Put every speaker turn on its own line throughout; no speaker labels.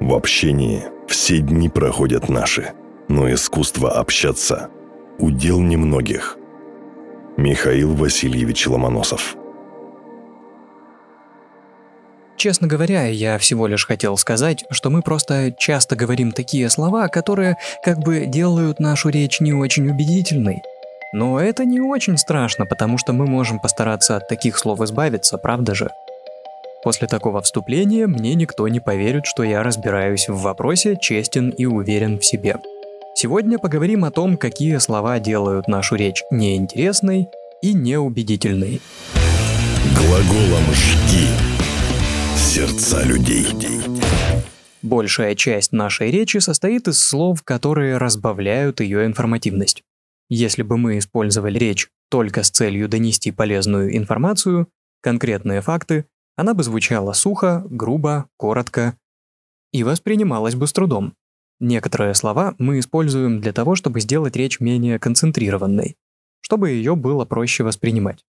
В общении все дни проходят наши, но искусство общаться – удел немногих. Михаил Васильевич Ломоносов
Честно говоря, я всего лишь хотел сказать, что мы просто часто говорим такие слова, которые как бы делают нашу речь не очень убедительной. Но это не очень страшно, потому что мы можем постараться от таких слов избавиться, правда же? После такого вступления мне никто не поверит, что я разбираюсь в вопросе, честен и уверен в себе. Сегодня поговорим о том, какие слова делают нашу речь неинтересной и неубедительной.
Глаголом «жги» сердца людей.
Большая часть нашей речи состоит из слов, которые разбавляют ее информативность. Если бы мы использовали речь только с целью донести полезную информацию, конкретные факты, она бы звучала сухо, грубо, коротко и воспринималась бы с трудом. Некоторые слова мы используем для того, чтобы сделать речь менее концентрированной, чтобы ее было проще воспринимать.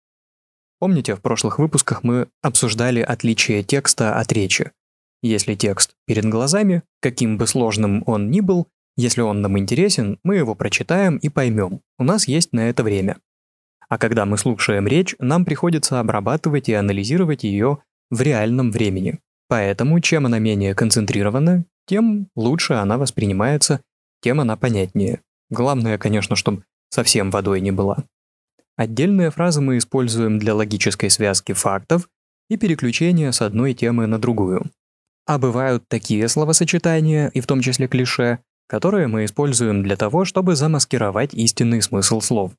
Помните, в прошлых выпусках мы обсуждали отличие текста от речи. Если текст перед глазами, каким бы сложным он ни был, если он нам интересен, мы его прочитаем и поймем. У нас есть на это время. А когда мы слушаем речь, нам приходится обрабатывать и анализировать ее в реальном времени. Поэтому чем она менее концентрирована, тем лучше она воспринимается, тем она понятнее. Главное, конечно, чтобы совсем водой не была. Отдельные фразы мы используем для логической связки фактов и переключения с одной темы на другую. А бывают такие словосочетания, и в том числе клише, которые мы используем для того, чтобы замаскировать истинный смысл слов.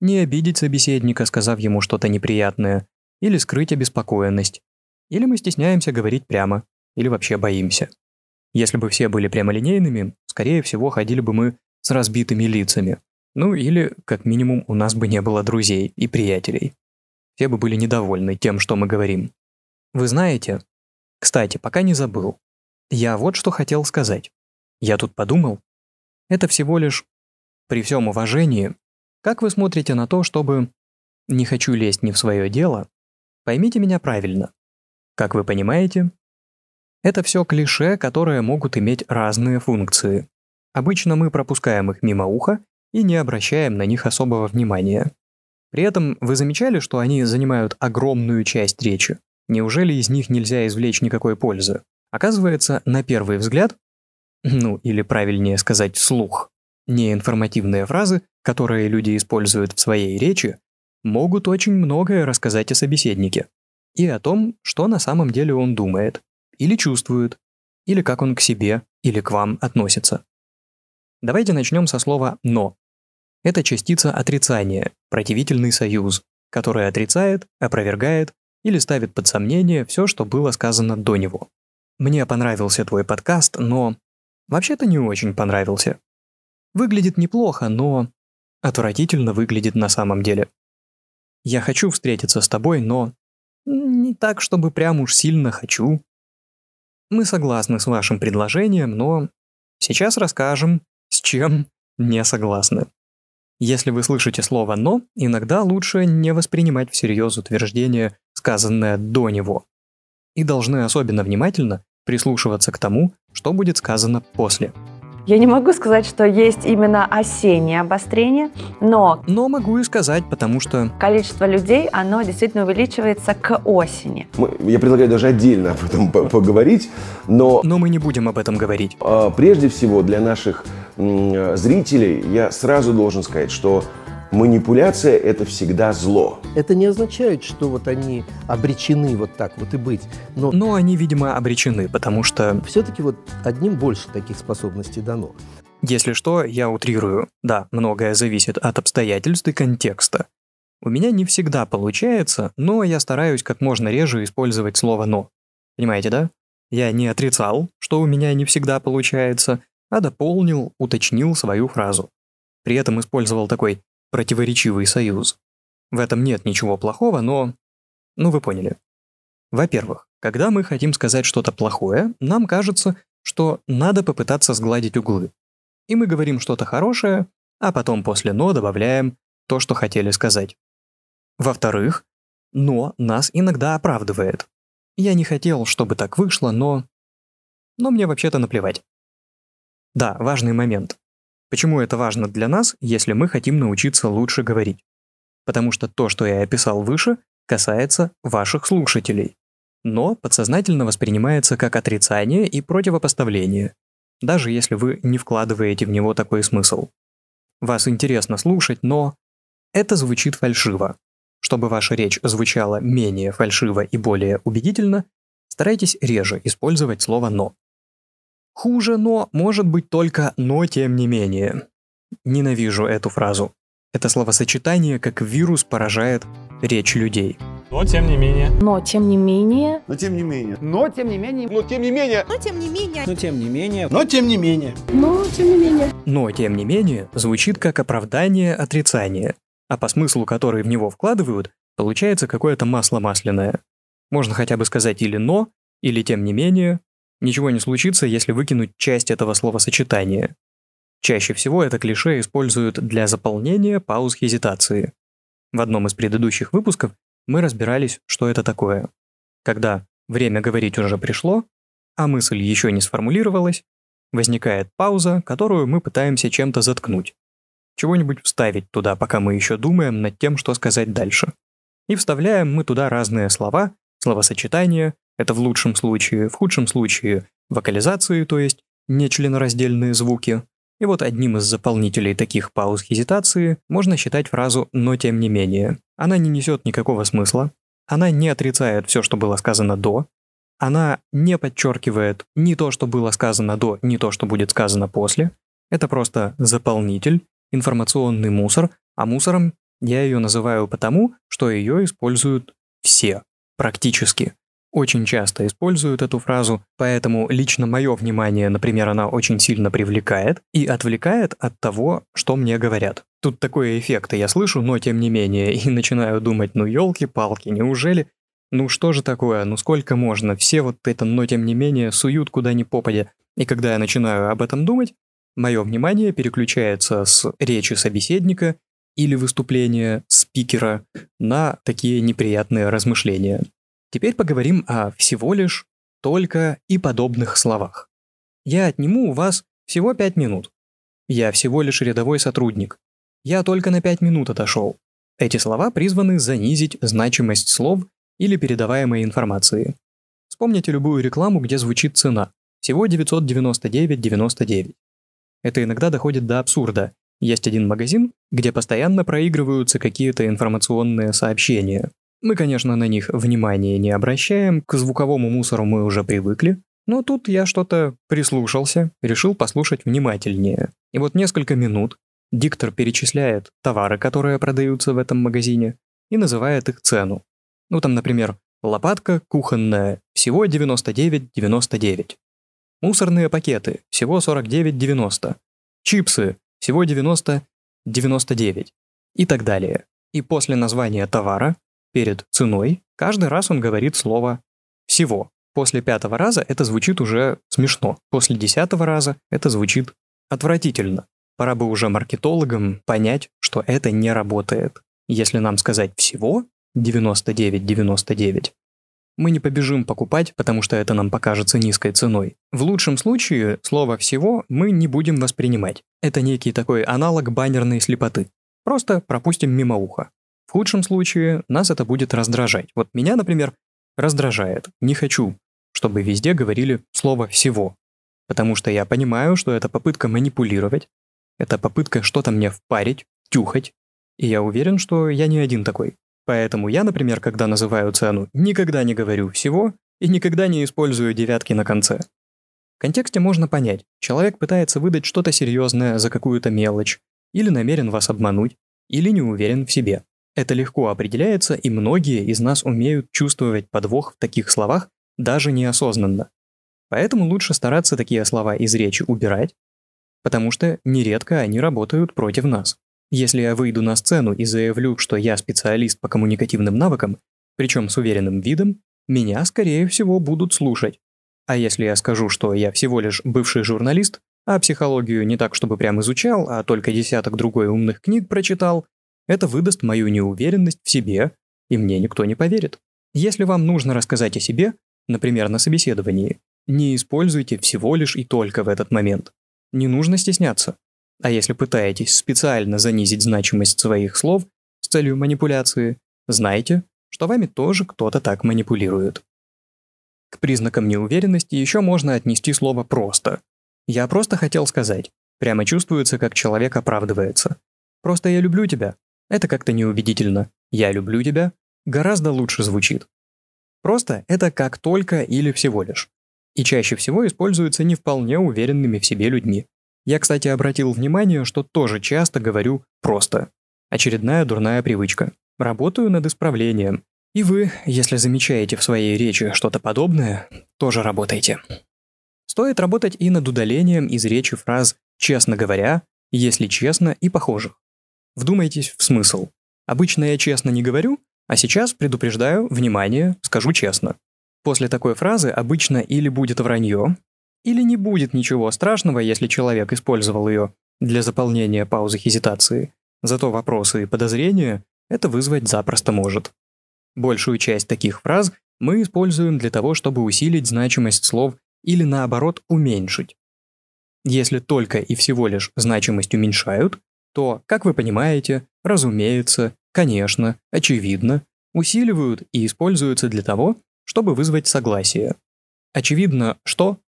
Не обидеть собеседника, сказав ему что-то неприятное, или скрыть обеспокоенность, или мы стесняемся говорить прямо, или вообще боимся. Если бы все были прямолинейными, скорее всего, ходили бы мы с разбитыми лицами. Ну или, как минимум, у нас бы не было друзей и приятелей. Все бы были недовольны тем, что мы говорим. Вы знаете, кстати, пока не забыл, я вот что хотел сказать. Я тут подумал, это всего лишь, при всем уважении, как вы смотрите на то, чтобы «не хочу лезть не в свое дело», поймите меня правильно. Как вы понимаете, это все клише, которые могут иметь разные функции. Обычно мы пропускаем их мимо уха и не обращаем на них особого внимания. При этом вы замечали, что они занимают огромную часть речи? Неужели из них нельзя извлечь никакой пользы? Оказывается, на первый взгляд, ну или правильнее сказать слух, неинформативные фразы, которые люди используют в своей речи, могут очень многое рассказать о собеседнике и о том, что на самом деле он думает, или чувствует, или как он к себе или к вам относится. Давайте начнем со слова «но». Это частица отрицания, противительный союз, который отрицает, опровергает или ставит под сомнение все, что было сказано до него. Мне понравился твой подкаст, но... Вообще-то не очень понравился. Выглядит неплохо, но... Отвратительно выглядит на самом деле. Я хочу встретиться с тобой, но не так, чтобы прям уж сильно хочу. Мы согласны с вашим предложением, но сейчас расскажем, с чем не согласны. Если вы слышите слово «но», иногда лучше не воспринимать всерьез утверждение, сказанное до него. И должны особенно внимательно прислушиваться к тому, что будет сказано после.
Я не могу сказать, что есть именно осеннее обострение, но...
Но могу и сказать, потому что...
Количество людей, оно действительно увеличивается к осени.
Мы, я предлагаю даже отдельно об этом поговорить, но...
Но мы не будем об этом говорить.
А, прежде всего, для наших зрителей я сразу должен сказать, что манипуляция – это всегда зло.
Это не означает, что вот они обречены вот так вот и быть.
Но, но они, видимо, обречены, потому что...
Все-таки вот одним больше таких способностей дано.
Если что, я утрирую. Да, многое зависит от обстоятельств и контекста. У меня не всегда получается, но я стараюсь как можно реже использовать слово «но». Понимаете, да? Я не отрицал, что у меня не всегда получается, а дополнил, уточнил свою фразу. При этом использовал такой противоречивый союз. В этом нет ничего плохого, но... Ну, вы поняли. Во-первых, когда мы хотим сказать что-то плохое, нам кажется, что надо попытаться сгладить углы. И мы говорим что-то хорошее, а потом после «но» добавляем то, что хотели сказать. Во-вторых, «но» нас иногда оправдывает. Я не хотел, чтобы так вышло, но... но мне вообще-то наплевать. Да, важный момент. Почему это важно для нас, если мы хотим научиться лучше говорить? Потому что то, что я описал выше, касается ваших слушателей. Но подсознательно воспринимается как отрицание и противопоставление, даже если вы не вкладываете в него такой смысл. Вас интересно слушать, но это звучит фальшиво. Чтобы ваша речь звучала менее фальшиво и более убедительно, старайтесь реже использовать слово «но». Хуже «но» может быть только «но тем не менее». Ненавижу эту фразу. Это словосочетание как вирус поражает речь людей.
Но тем не менее.
Но тем не менее.
Но тем не менее.
Но тем не менее.
Но тем не менее.
Но тем не менее.
Но тем не менее.
Но тем не менее.
Но тем не менее.
Но тем не менее звучит как оправдание отрицания, а по смыслу, который в него вкладывают, получается какое-то масло масляное. Можно хотя бы сказать или «но», или «тем не менее». Ничего не случится, если выкинуть часть этого словосочетания. Чаще всего это клише используют для заполнения пауз хезитации. В одном из предыдущих выпусков мы разбирались, что это такое. Когда время говорить уже пришло, а мысль еще не сформулировалась, возникает пауза, которую мы пытаемся чем-то заткнуть. Чего-нибудь вставить туда, пока мы еще думаем над тем, что сказать дальше. И вставляем мы туда разные слова, словосочетания, это в лучшем случае, в худшем случае вокализации, то есть нечленораздельные звуки. И вот одним из заполнителей таких пауз хезитации можно считать фразу «но тем не менее». Она не несет никакого смысла, она не отрицает все, что было сказано до, она не подчеркивает ни то, что было сказано до, ни то, что будет сказано после. Это просто заполнитель, информационный мусор, а мусором я ее называю потому, что ее используют все, практически очень часто используют эту фразу, поэтому лично мое внимание, например, она очень сильно привлекает и отвлекает от того, что мне говорят. Тут такой эффект, я слышу, но тем не менее, и начинаю думать, ну елки-палки, неужели? Ну что же такое, ну сколько можно? Все вот это, но тем не менее, суют куда ни попадя. И когда я начинаю об этом думать, мое внимание переключается с речи собеседника или выступления спикера на такие неприятные размышления. Теперь поговорим о всего лишь, только и подобных словах. Я отниму у вас всего пять минут. Я всего лишь рядовой сотрудник. Я только на пять минут отошел. Эти слова призваны занизить значимость слов или передаваемой информации. Вспомните любую рекламу, где звучит цена. Всего 999,99. Это иногда доходит до абсурда. Есть один магазин, где постоянно проигрываются какие-то информационные сообщения. Мы, конечно, на них внимания не обращаем, к звуковому мусору мы уже привыкли, но тут я что-то прислушался, решил послушать внимательнее. И вот несколько минут диктор перечисляет товары, которые продаются в этом магазине, и называет их цену. Ну там, например, лопатка кухонная, всего 99,99. Мусорные пакеты, всего 49,90. Чипсы, всего 90,99. И так далее. И после названия товара перед ценой, каждый раз он говорит слово «всего». После пятого раза это звучит уже смешно. После десятого раза это звучит отвратительно. Пора бы уже маркетологам понять, что это не работает. Если нам сказать всего 99,99, мы не побежим покупать, потому что это нам покажется низкой ценой. В лучшем случае слово «всего» мы не будем воспринимать. Это некий такой аналог баннерной слепоты. Просто пропустим мимо уха. В худшем случае нас это будет раздражать. Вот меня, например, раздражает. Не хочу, чтобы везде говорили слово «всего». Потому что я понимаю, что это попытка манипулировать, это попытка что-то мне впарить, тюхать. И я уверен, что я не один такой. Поэтому я, например, когда называю цену, никогда не говорю «всего» и никогда не использую девятки на конце. В контексте можно понять, человек пытается выдать что-то серьезное за какую-то мелочь, или намерен вас обмануть, или не уверен в себе. Это легко определяется, и многие из нас умеют чувствовать подвох в таких словах даже неосознанно. Поэтому лучше стараться такие слова из речи убирать, потому что нередко они работают против нас. Если я выйду на сцену и заявлю, что я специалист по коммуникативным навыкам, причем с уверенным видом, меня, скорее всего, будут слушать. А если я скажу, что я всего лишь бывший журналист, а психологию не так, чтобы прям изучал, а только десяток другой умных книг прочитал, это выдаст мою неуверенность в себе, и мне никто не поверит. Если вам нужно рассказать о себе, например, на собеседовании, не используйте всего лишь и только в этот момент. Не нужно стесняться. А если пытаетесь специально занизить значимость своих слов с целью манипуляции, знайте, что вами тоже кто-то так манипулирует. К признакам неуверенности еще можно отнести слово «просто». Я просто хотел сказать. Прямо чувствуется, как человек оправдывается. Просто я люблю тебя. Это как-то неубедительно. Я люблю тебя. Гораздо лучше звучит. Просто это как только или всего лишь. И чаще всего используется не вполне уверенными в себе людьми. Я, кстати, обратил внимание, что тоже часто говорю «просто». Очередная дурная привычка. Работаю над исправлением. И вы, если замечаете в своей речи что-то подобное, тоже работайте. Стоит работать и над удалением из речи фраз «честно говоря», «если честно» и похожих. Вдумайтесь в смысл. Обычно я честно не говорю, а сейчас предупреждаю, внимание, скажу честно. После такой фразы обычно или будет вранье, или не будет ничего страшного, если человек использовал ее для заполнения паузы хезитации. Зато вопросы и подозрения это вызвать запросто может. Большую часть таких фраз мы используем для того, чтобы усилить значимость слов или наоборот уменьшить. Если только и всего лишь значимость уменьшают, то, как вы понимаете, разумеется, конечно, очевидно, усиливают и используются для того, чтобы вызвать согласие. Очевидно, что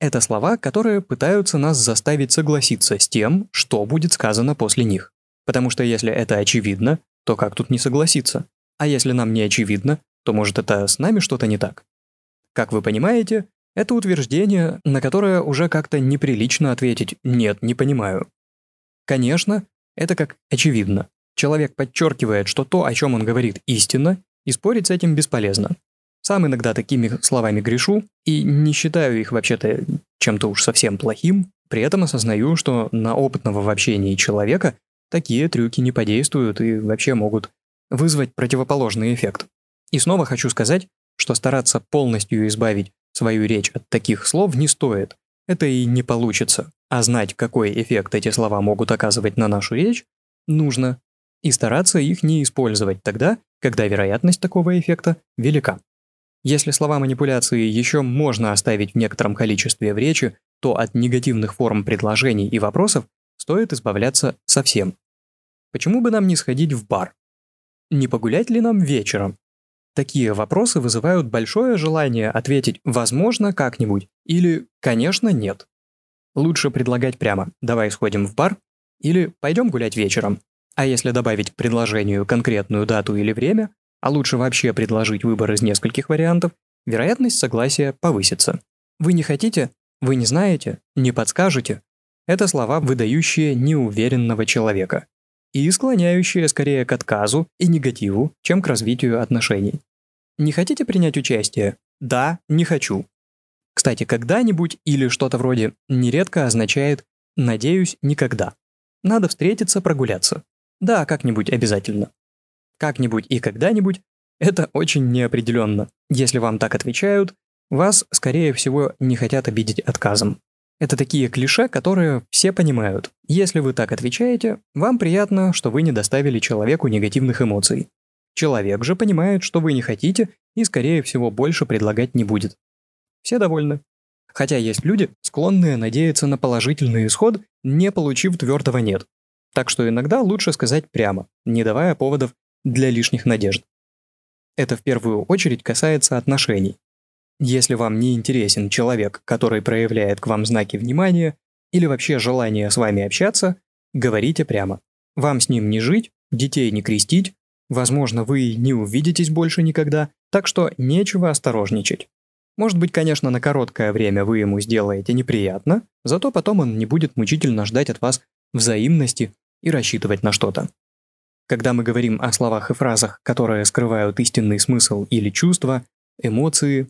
это слова, которые пытаются нас заставить согласиться с тем, что будет сказано после них. Потому что если это очевидно, то как тут не согласиться? А если нам не очевидно, то может это с нами что-то не так? Как вы понимаете, это утверждение, на которое уже как-то неприлично ответить «нет, не понимаю». Конечно, это как очевидно. Человек подчеркивает, что то, о чем он говорит, истинно, и спорить с этим бесполезно. Сам иногда такими словами грешу и не считаю их вообще-то чем-то уж совсем плохим, при этом осознаю, что на опытного в общении человека такие трюки не подействуют и вообще могут вызвать противоположный эффект. И снова хочу сказать, что стараться полностью избавить свою речь от таких слов не стоит. Это и не получится. А знать, какой эффект эти слова могут оказывать на нашу речь, нужно. И стараться их не использовать тогда, когда вероятность такого эффекта велика. Если слова манипуляции еще можно оставить в некотором количестве в речи, то от негативных форм предложений и вопросов стоит избавляться совсем. Почему бы нам не сходить в бар? Не погулять ли нам вечером? Такие вопросы вызывают большое желание ответить «возможно, как-нибудь» или «конечно, нет». Лучше предлагать прямо «давай сходим в бар» или «пойдем гулять вечером». А если добавить к предложению конкретную дату или время, а лучше вообще предложить выбор из нескольких вариантов, вероятность согласия повысится. Вы не хотите? Вы не знаете? Не подскажете? Это слова, выдающие неуверенного человека и склоняющие скорее к отказу и негативу, чем к развитию отношений. Не хотите принять участие? Да, не хочу. Кстати, когда-нибудь или что-то вроде нередко означает «надеюсь, никогда». Надо встретиться, прогуляться. Да, как-нибудь обязательно. Как-нибудь и когда-нибудь – это очень неопределенно. Если вам так отвечают, вас, скорее всего, не хотят обидеть отказом. Это такие клише, которые все понимают. Если вы так отвечаете, вам приятно, что вы не доставили человеку негативных эмоций. Человек же понимает, что вы не хотите и, скорее всего, больше предлагать не будет. Все довольны. Хотя есть люди, склонные надеяться на положительный исход, не получив твердого «нет». Так что иногда лучше сказать прямо, не давая поводов для лишних надежд. Это в первую очередь касается отношений. Если вам не интересен человек, который проявляет к вам знаки внимания или вообще желание с вами общаться, говорите прямо. Вам с ним не жить, детей не крестить, возможно, вы не увидитесь больше никогда, так что нечего осторожничать. Может быть, конечно, на короткое время вы ему сделаете неприятно, зато потом он не будет мучительно ждать от вас взаимности и рассчитывать на что-то. Когда мы говорим о словах и фразах, которые скрывают истинный смысл или чувства, эмоции,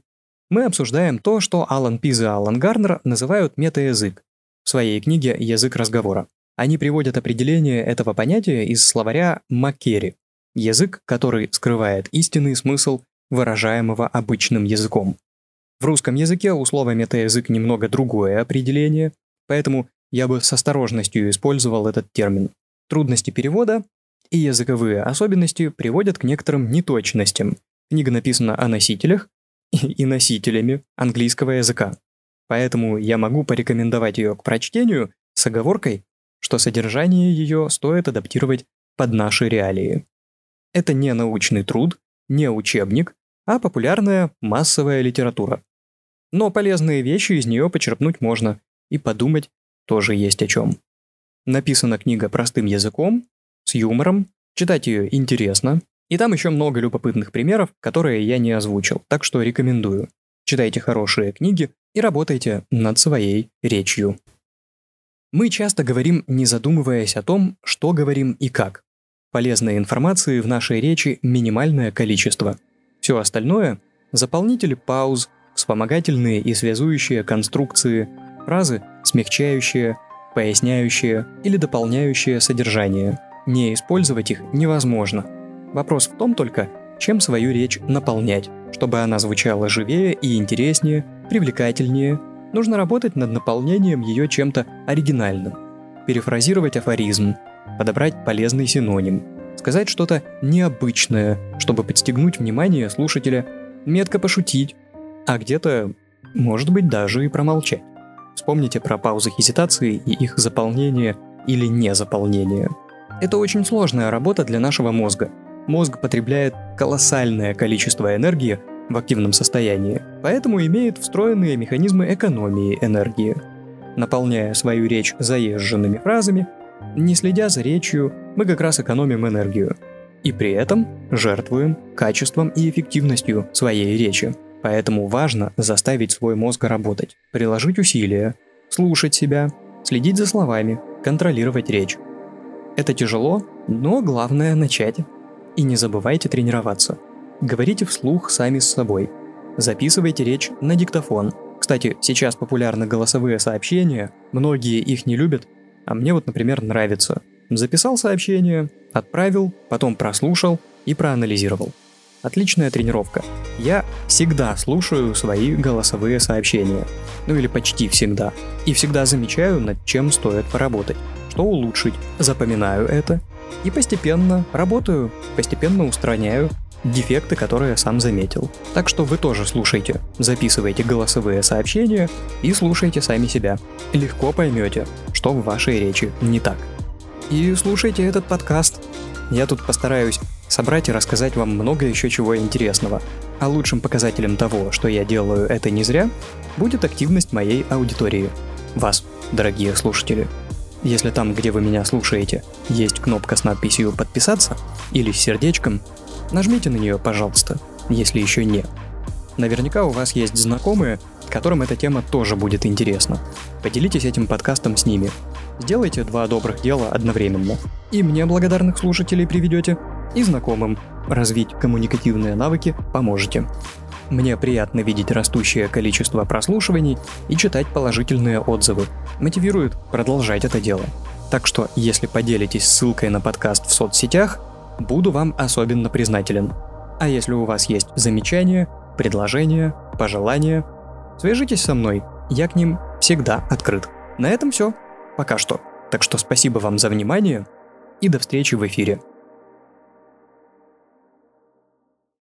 мы обсуждаем то, что Алан Пиз и Алан Гарнер называют метаязык в своей книге «Язык разговора». Они приводят определение этого понятия из словаря Маккери – язык, который скрывает истинный смысл выражаемого обычным языком. В русском языке у слова метаязык немного другое определение, поэтому я бы с осторожностью использовал этот термин. Трудности перевода и языковые особенности приводят к некоторым неточностям. Книга написана о носителях, и носителями английского языка. Поэтому я могу порекомендовать ее к прочтению с оговоркой, что содержание ее стоит адаптировать под наши реалии. Это не научный труд, не учебник, а популярная массовая литература. Но полезные вещи из нее почерпнуть можно, и подумать тоже есть о чем. Написана книга простым языком, с юмором, читать ее интересно, и там еще много любопытных примеров, которые я не озвучил, так что рекомендую. Читайте хорошие книги и работайте над своей речью. Мы часто говорим, не задумываясь о том, что говорим и как. Полезной информации в нашей речи минимальное количество. Все остальное – заполнители пауз, вспомогательные и связующие конструкции, фразы, смягчающие, поясняющие или дополняющие содержание. Не использовать их невозможно. Вопрос в том только, чем свою речь наполнять. Чтобы она звучала живее и интереснее, привлекательнее, нужно работать над наполнением ее чем-то оригинальным. Перефразировать афоризм, подобрать полезный синоним, сказать что-то необычное, чтобы подстегнуть внимание слушателя, метко пошутить, а где-то, может быть, даже и промолчать. Вспомните про паузы хезитации и их заполнение или незаполнение. Это очень сложная работа для нашего мозга – мозг потребляет колоссальное количество энергии в активном состоянии, поэтому имеет встроенные механизмы экономии энергии. Наполняя свою речь заезженными фразами, не следя за речью, мы как раз экономим энергию. И при этом жертвуем качеством и эффективностью своей речи. Поэтому важно заставить свой мозг работать, приложить усилия, слушать себя, следить за словами, контролировать речь. Это тяжело, но главное начать. И не забывайте тренироваться. Говорите вслух сами с собой. Записывайте речь на диктофон. Кстати, сейчас популярны голосовые сообщения, многие их не любят, а мне вот, например, нравится. Записал сообщение, отправил, потом прослушал и проанализировал. Отличная тренировка. Я всегда слушаю свои голосовые сообщения. Ну или почти всегда. И всегда замечаю, над чем стоит поработать. Что улучшить. Запоминаю это и постепенно работаю, постепенно устраняю дефекты, которые я сам заметил. Так что вы тоже слушайте, записывайте голосовые сообщения и слушайте сами себя. Легко поймете, что в вашей речи не так. И слушайте этот подкаст. Я тут постараюсь собрать и рассказать вам много еще чего интересного. А лучшим показателем того, что я делаю это не зря, будет активность моей аудитории. Вас, дорогие слушатели. Если там, где вы меня слушаете, есть кнопка с надписью «Подписаться» или с сердечком, нажмите на нее, пожалуйста, если еще не. Наверняка у вас есть знакомые, которым эта тема тоже будет интересна. Поделитесь этим подкастом с ними. Сделайте два добрых дела одновременно. И мне благодарных слушателей приведете, и знакомым развить коммуникативные навыки поможете. Мне приятно видеть растущее количество прослушиваний и читать положительные отзывы. Мотивирует продолжать это дело. Так что, если поделитесь ссылкой на подкаст в соцсетях, буду вам особенно признателен. А если у вас есть замечания, предложения, пожелания, свяжитесь со мной, я к ним всегда открыт. На этом все. Пока что. Так что спасибо вам за внимание и до встречи в эфире.